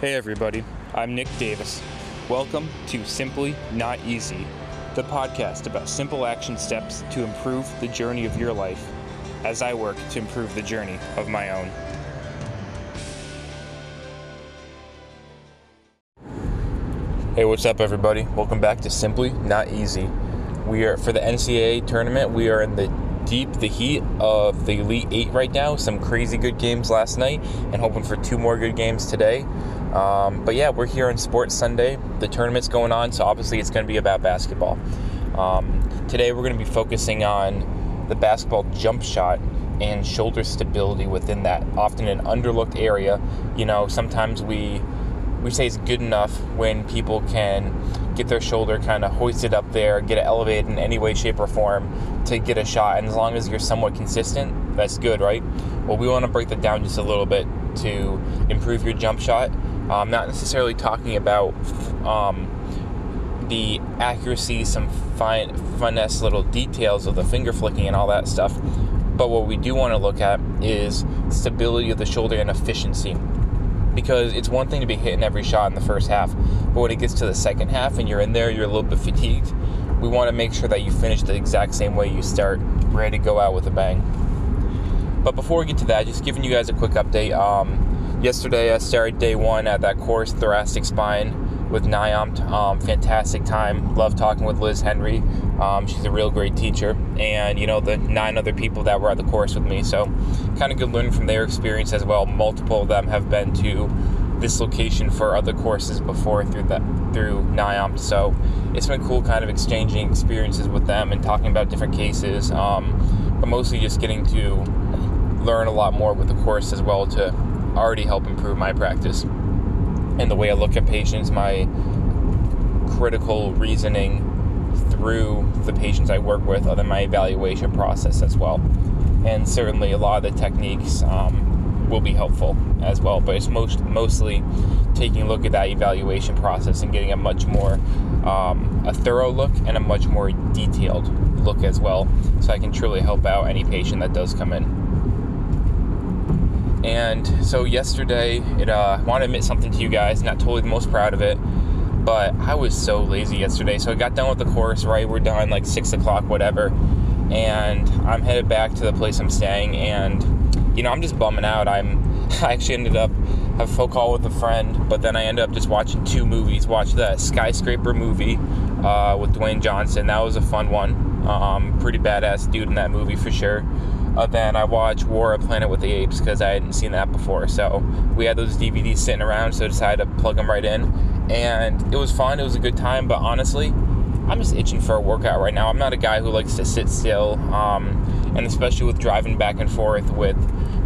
Hey everybody, I'm Nick Davis. Welcome to Simply Not Easy, the podcast about simple action steps to improve the journey of your life as I work to improve the journey of my own. Hey, what's up everybody? Welcome back to Simply Not Easy. We are for the NCAA tournament, we are in the deep the heat of the Elite 8 right now. Some crazy good games last night and hoping for two more good games today. Um, but yeah, we're here on Sports Sunday. The tournament's going on, so obviously it's going to be about basketball. Um, today we're going to be focusing on the basketball jump shot and shoulder stability within that often an underlooked area. You know, sometimes we we say it's good enough when people can get their shoulder kind of hoisted up there, get it elevated in any way, shape, or form to get a shot. And as long as you're somewhat consistent, that's good, right? Well, we want to break that down just a little bit to improve your jump shot. I'm not necessarily talking about um, the accuracy, some fine, finesse little details of the finger flicking and all that stuff. But what we do want to look at is stability of the shoulder and efficiency because it's one thing to be hitting every shot in the first half, but when it gets to the second half and you're in there, you're a little bit fatigued. We want to make sure that you finish the exact same way you start, ready to go out with a bang. But before we get to that, just giving you guys a quick update. Um, yesterday, I started day one at that course, thoracic spine with NIOMT. Um, fantastic time. Love talking with Liz Henry. Um, she's a real great teacher. And, you know, the nine other people that were at the course with me. So, kind of good learning from their experience as well. Multiple of them have been to this location for other courses before through that through NIOMT. So, it's been cool kind of exchanging experiences with them and talking about different cases. Um, but mostly just getting to learn a lot more with the course as well to already help improve my practice and the way I look at patients, my critical reasoning through the patients I work with, other my evaluation process as well. And certainly a lot of the techniques um, will be helpful as well, but it's most mostly taking a look at that evaluation process and getting a much more um, a thorough look and a much more detailed look as well, so I can truly help out any patient that does come in. And so yesterday, it uh, I want to admit something to you guys. Not totally the most proud of it, but I was so lazy yesterday. So I got done with the course. Right, we're done like six o'clock, whatever. And I'm headed back to the place I'm staying, and you know I'm just bumming out. I'm I actually ended up have a phone call with a friend, but then I ended up just watching two movies. Watched the skyscraper movie uh, with Dwayne Johnson. That was a fun one. Um, pretty badass dude in that movie for sure. Uh, then I watched War of Planet with the Apes because I hadn't seen that before. So we had those DVDs sitting around, so I decided to plug them right in. And it was fun. It was a good time. But honestly, I'm just itching for a workout right now. I'm not a guy who likes to sit still, um, and especially with driving back and forth with,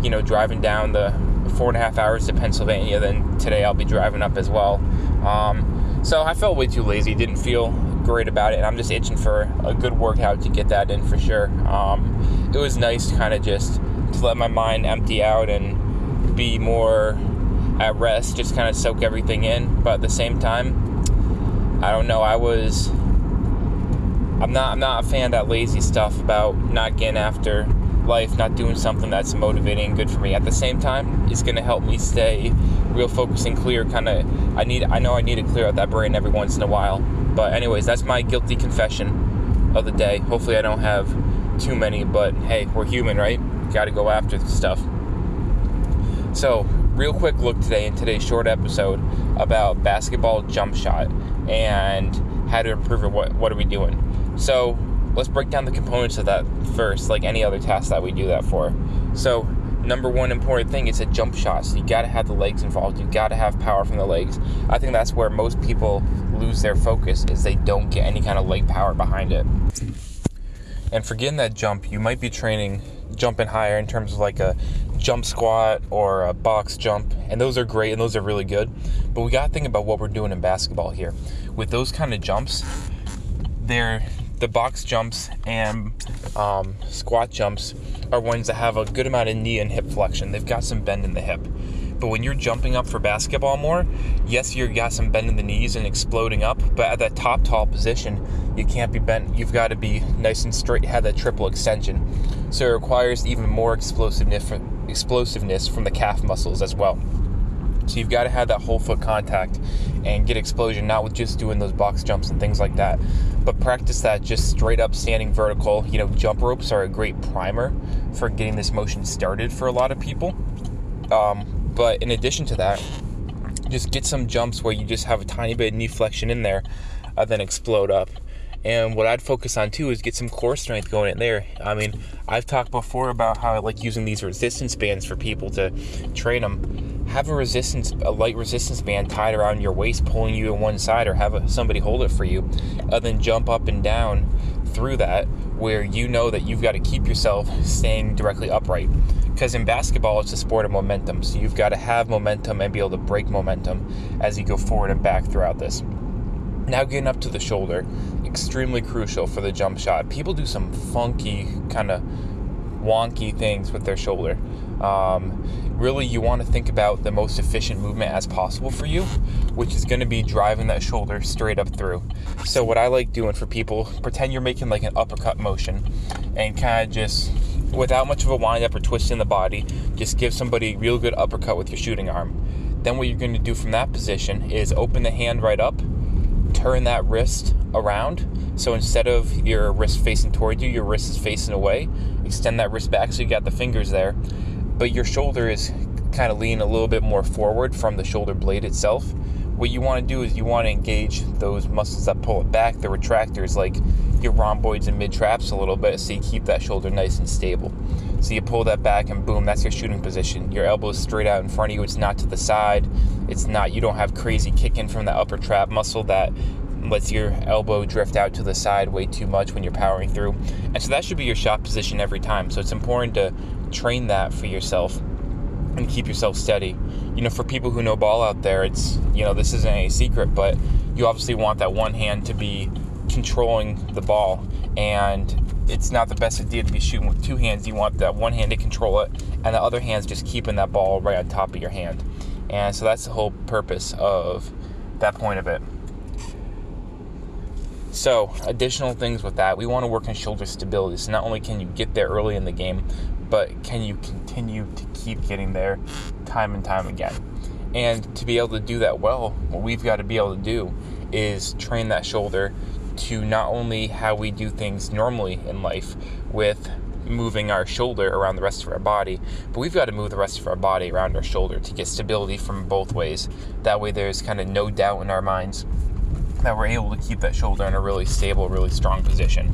you know, driving down the four and a half hours to Pennsylvania. Then today I'll be driving up as well. Um, so I felt way too lazy. Didn't feel great about it. And I'm just itching for a good workout to get that in for sure. Um, it was nice to kind of just to let my mind empty out and be more at rest, just kind of soak everything in. But at the same time, I don't know. I was. I'm not. I'm not a fan of that lazy stuff about not getting after life, not doing something that's motivating and good for me. At the same time, it's going to help me stay real focused and clear. Kind of, I need. I know I need to clear out that brain every once in a while. But anyways, that's my guilty confession of the day. Hopefully, I don't have too many. But hey, we're human, right? Got to go after stuff. So, real quick look today in today's short episode about basketball jump shot and how to improve it. What what are we doing? So let's break down the components of that first, like any other task that we do that for. So number one important thing is a jump shot. So you got to have the legs involved. You got to have power from the legs. I think that's where most people lose their focus is they don't get any kind of leg power behind it. And for getting that jump, you might be training jumping higher in terms of like a jump squat or a box jump, and those are great and those are really good. But we got to think about what we're doing in basketball here. With those kind of jumps, they're the box jumps and um, squat jumps are ones that have a good amount of knee and hip flexion. They've got some bend in the hip. But when you're jumping up for basketball more, yes, you've got some bend in the knees and exploding up, but at that top tall position, you can't be bent. You've got to be nice and straight, have that triple extension. So it requires even more explosiveness, explosiveness from the calf muscles as well. So you've got to have that whole foot contact and get explosion, not with just doing those box jumps and things like that, but practice that just straight up standing vertical. You know, jump ropes are a great primer for getting this motion started for a lot of people. Um, but in addition to that, just get some jumps where you just have a tiny bit of knee flexion in there, uh, then explode up. And what I'd focus on too is get some core strength going in there. I mean, I've talked before about how I like using these resistance bands for people to train them. Have a resistance, a light resistance band tied around your waist, pulling you to one side, or have a, somebody hold it for you, and then jump up and down through that, where you know that you've got to keep yourself staying directly upright. Because in basketball, it's a sport of momentum, so you've got to have momentum and be able to break momentum as you go forward and back throughout this. Now, getting up to the shoulder, extremely crucial for the jump shot. People do some funky, kind of wonky things with their shoulder. Um, really, you want to think about the most efficient movement as possible for you, which is going to be driving that shoulder straight up through. So, what I like doing for people, pretend you're making like an uppercut motion and kind of just without much of a wind up or twist in the body, just give somebody a real good uppercut with your shooting arm. Then, what you're going to do from that position is open the hand right up turn that wrist around. So instead of your wrist facing toward you, your wrist is facing away. Extend that wrist back so you got the fingers there. But your shoulder is kind of leaning a little bit more forward from the shoulder blade itself. What you want to do is you want to engage those muscles that pull it back, the retractors, like your rhomboids and mid traps, a little bit, so you keep that shoulder nice and stable. So you pull that back, and boom, that's your shooting position. Your elbow is straight out in front of you. It's not to the side. It's not. You don't have crazy kicking from the upper trap muscle that lets your elbow drift out to the side way too much when you're powering through. And so that should be your shot position every time. So it's important to train that for yourself and keep yourself steady. You know, for people who know ball out there, it's, you know, this isn't a secret, but you obviously want that one hand to be controlling the ball. And it's not the best idea to be shooting with two hands. You want that one hand to control it, and the other hand's just keeping that ball right on top of your hand. And so that's the whole purpose of that point of it. So, additional things with that, we want to work on shoulder stability. So, not only can you get there early in the game, but can you continue to keep getting there time and time again? And to be able to do that well, what we've got to be able to do is train that shoulder to not only how we do things normally in life with moving our shoulder around the rest of our body, but we've got to move the rest of our body around our shoulder to get stability from both ways. That way, there's kind of no doubt in our minds that we're able to keep that shoulder in a really stable, really strong position.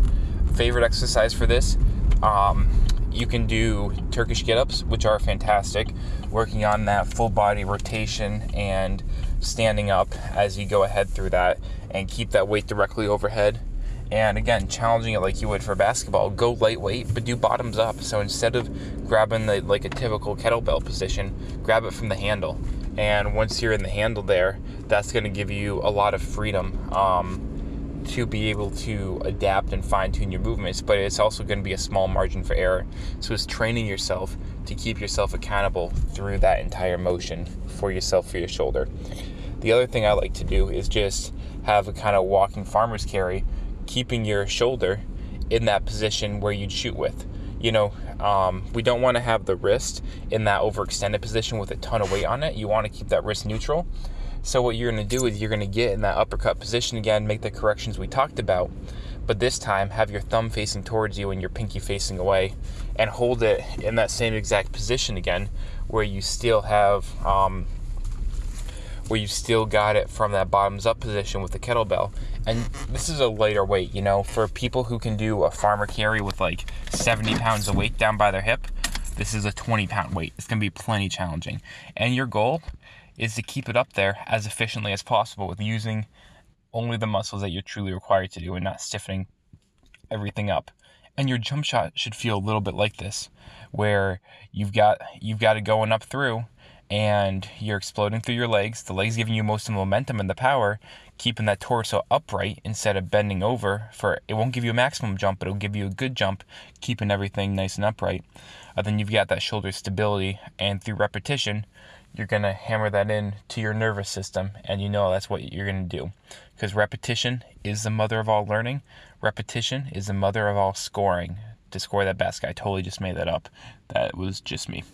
Favorite exercise for this? Um, you can do Turkish get ups, which are fantastic, working on that full body rotation and standing up as you go ahead through that and keep that weight directly overhead. And again, challenging it like you would for basketball. Go lightweight, but do bottoms up. So instead of grabbing the like a typical kettlebell position, grab it from the handle. And once you're in the handle there, that's going to give you a lot of freedom um, to be able to adapt and fine tune your movements. But it's also going to be a small margin for error. So it's training yourself to keep yourself accountable through that entire motion for yourself for your shoulder. The other thing I like to do is just have a kind of walking farmer's carry, keeping your shoulder in that position where you'd shoot with you know, um, we don't want to have the wrist in that overextended position with a ton of weight on it. You want to keep that wrist neutral. So what you're going to do is you're going to get in that uppercut position again, make the corrections we talked about, but this time have your thumb facing towards you and your pinky facing away, and hold it in that same exact position again, where you still have um, where you still got it from that bottoms up position with the kettlebell. And this is a lighter weight, you know, for people who can do a farmer carry with like 70 pounds of weight down by their hip. This is a 20 pound weight. It's going to be plenty challenging. And your goal is to keep it up there as efficiently as possible with using only the muscles that you're truly required to do and not stiffening everything up. And your jump shot should feel a little bit like this, where you've got you've got it going up through and you're exploding through your legs. The legs giving you most of the momentum and the power, keeping that torso upright instead of bending over. For it won't give you a maximum jump, but it'll give you a good jump, keeping everything nice and upright. Uh, then you've got that shoulder stability, and through repetition, you're gonna hammer that in to your nervous system, and you know that's what you're gonna do. Because repetition is the mother of all learning. Repetition is the mother of all scoring. To score that basket, I totally just made that up. That was just me.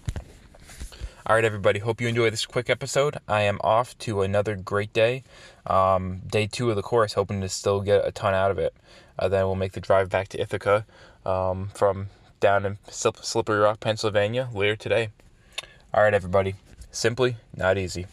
All right, everybody. Hope you enjoy this quick episode. I am off to another great day. Um, day two of the course, hoping to still get a ton out of it. Uh, then we'll make the drive back to Ithaca um, from down in Slippery Rock, Pennsylvania later today. All right, everybody. Simply not easy.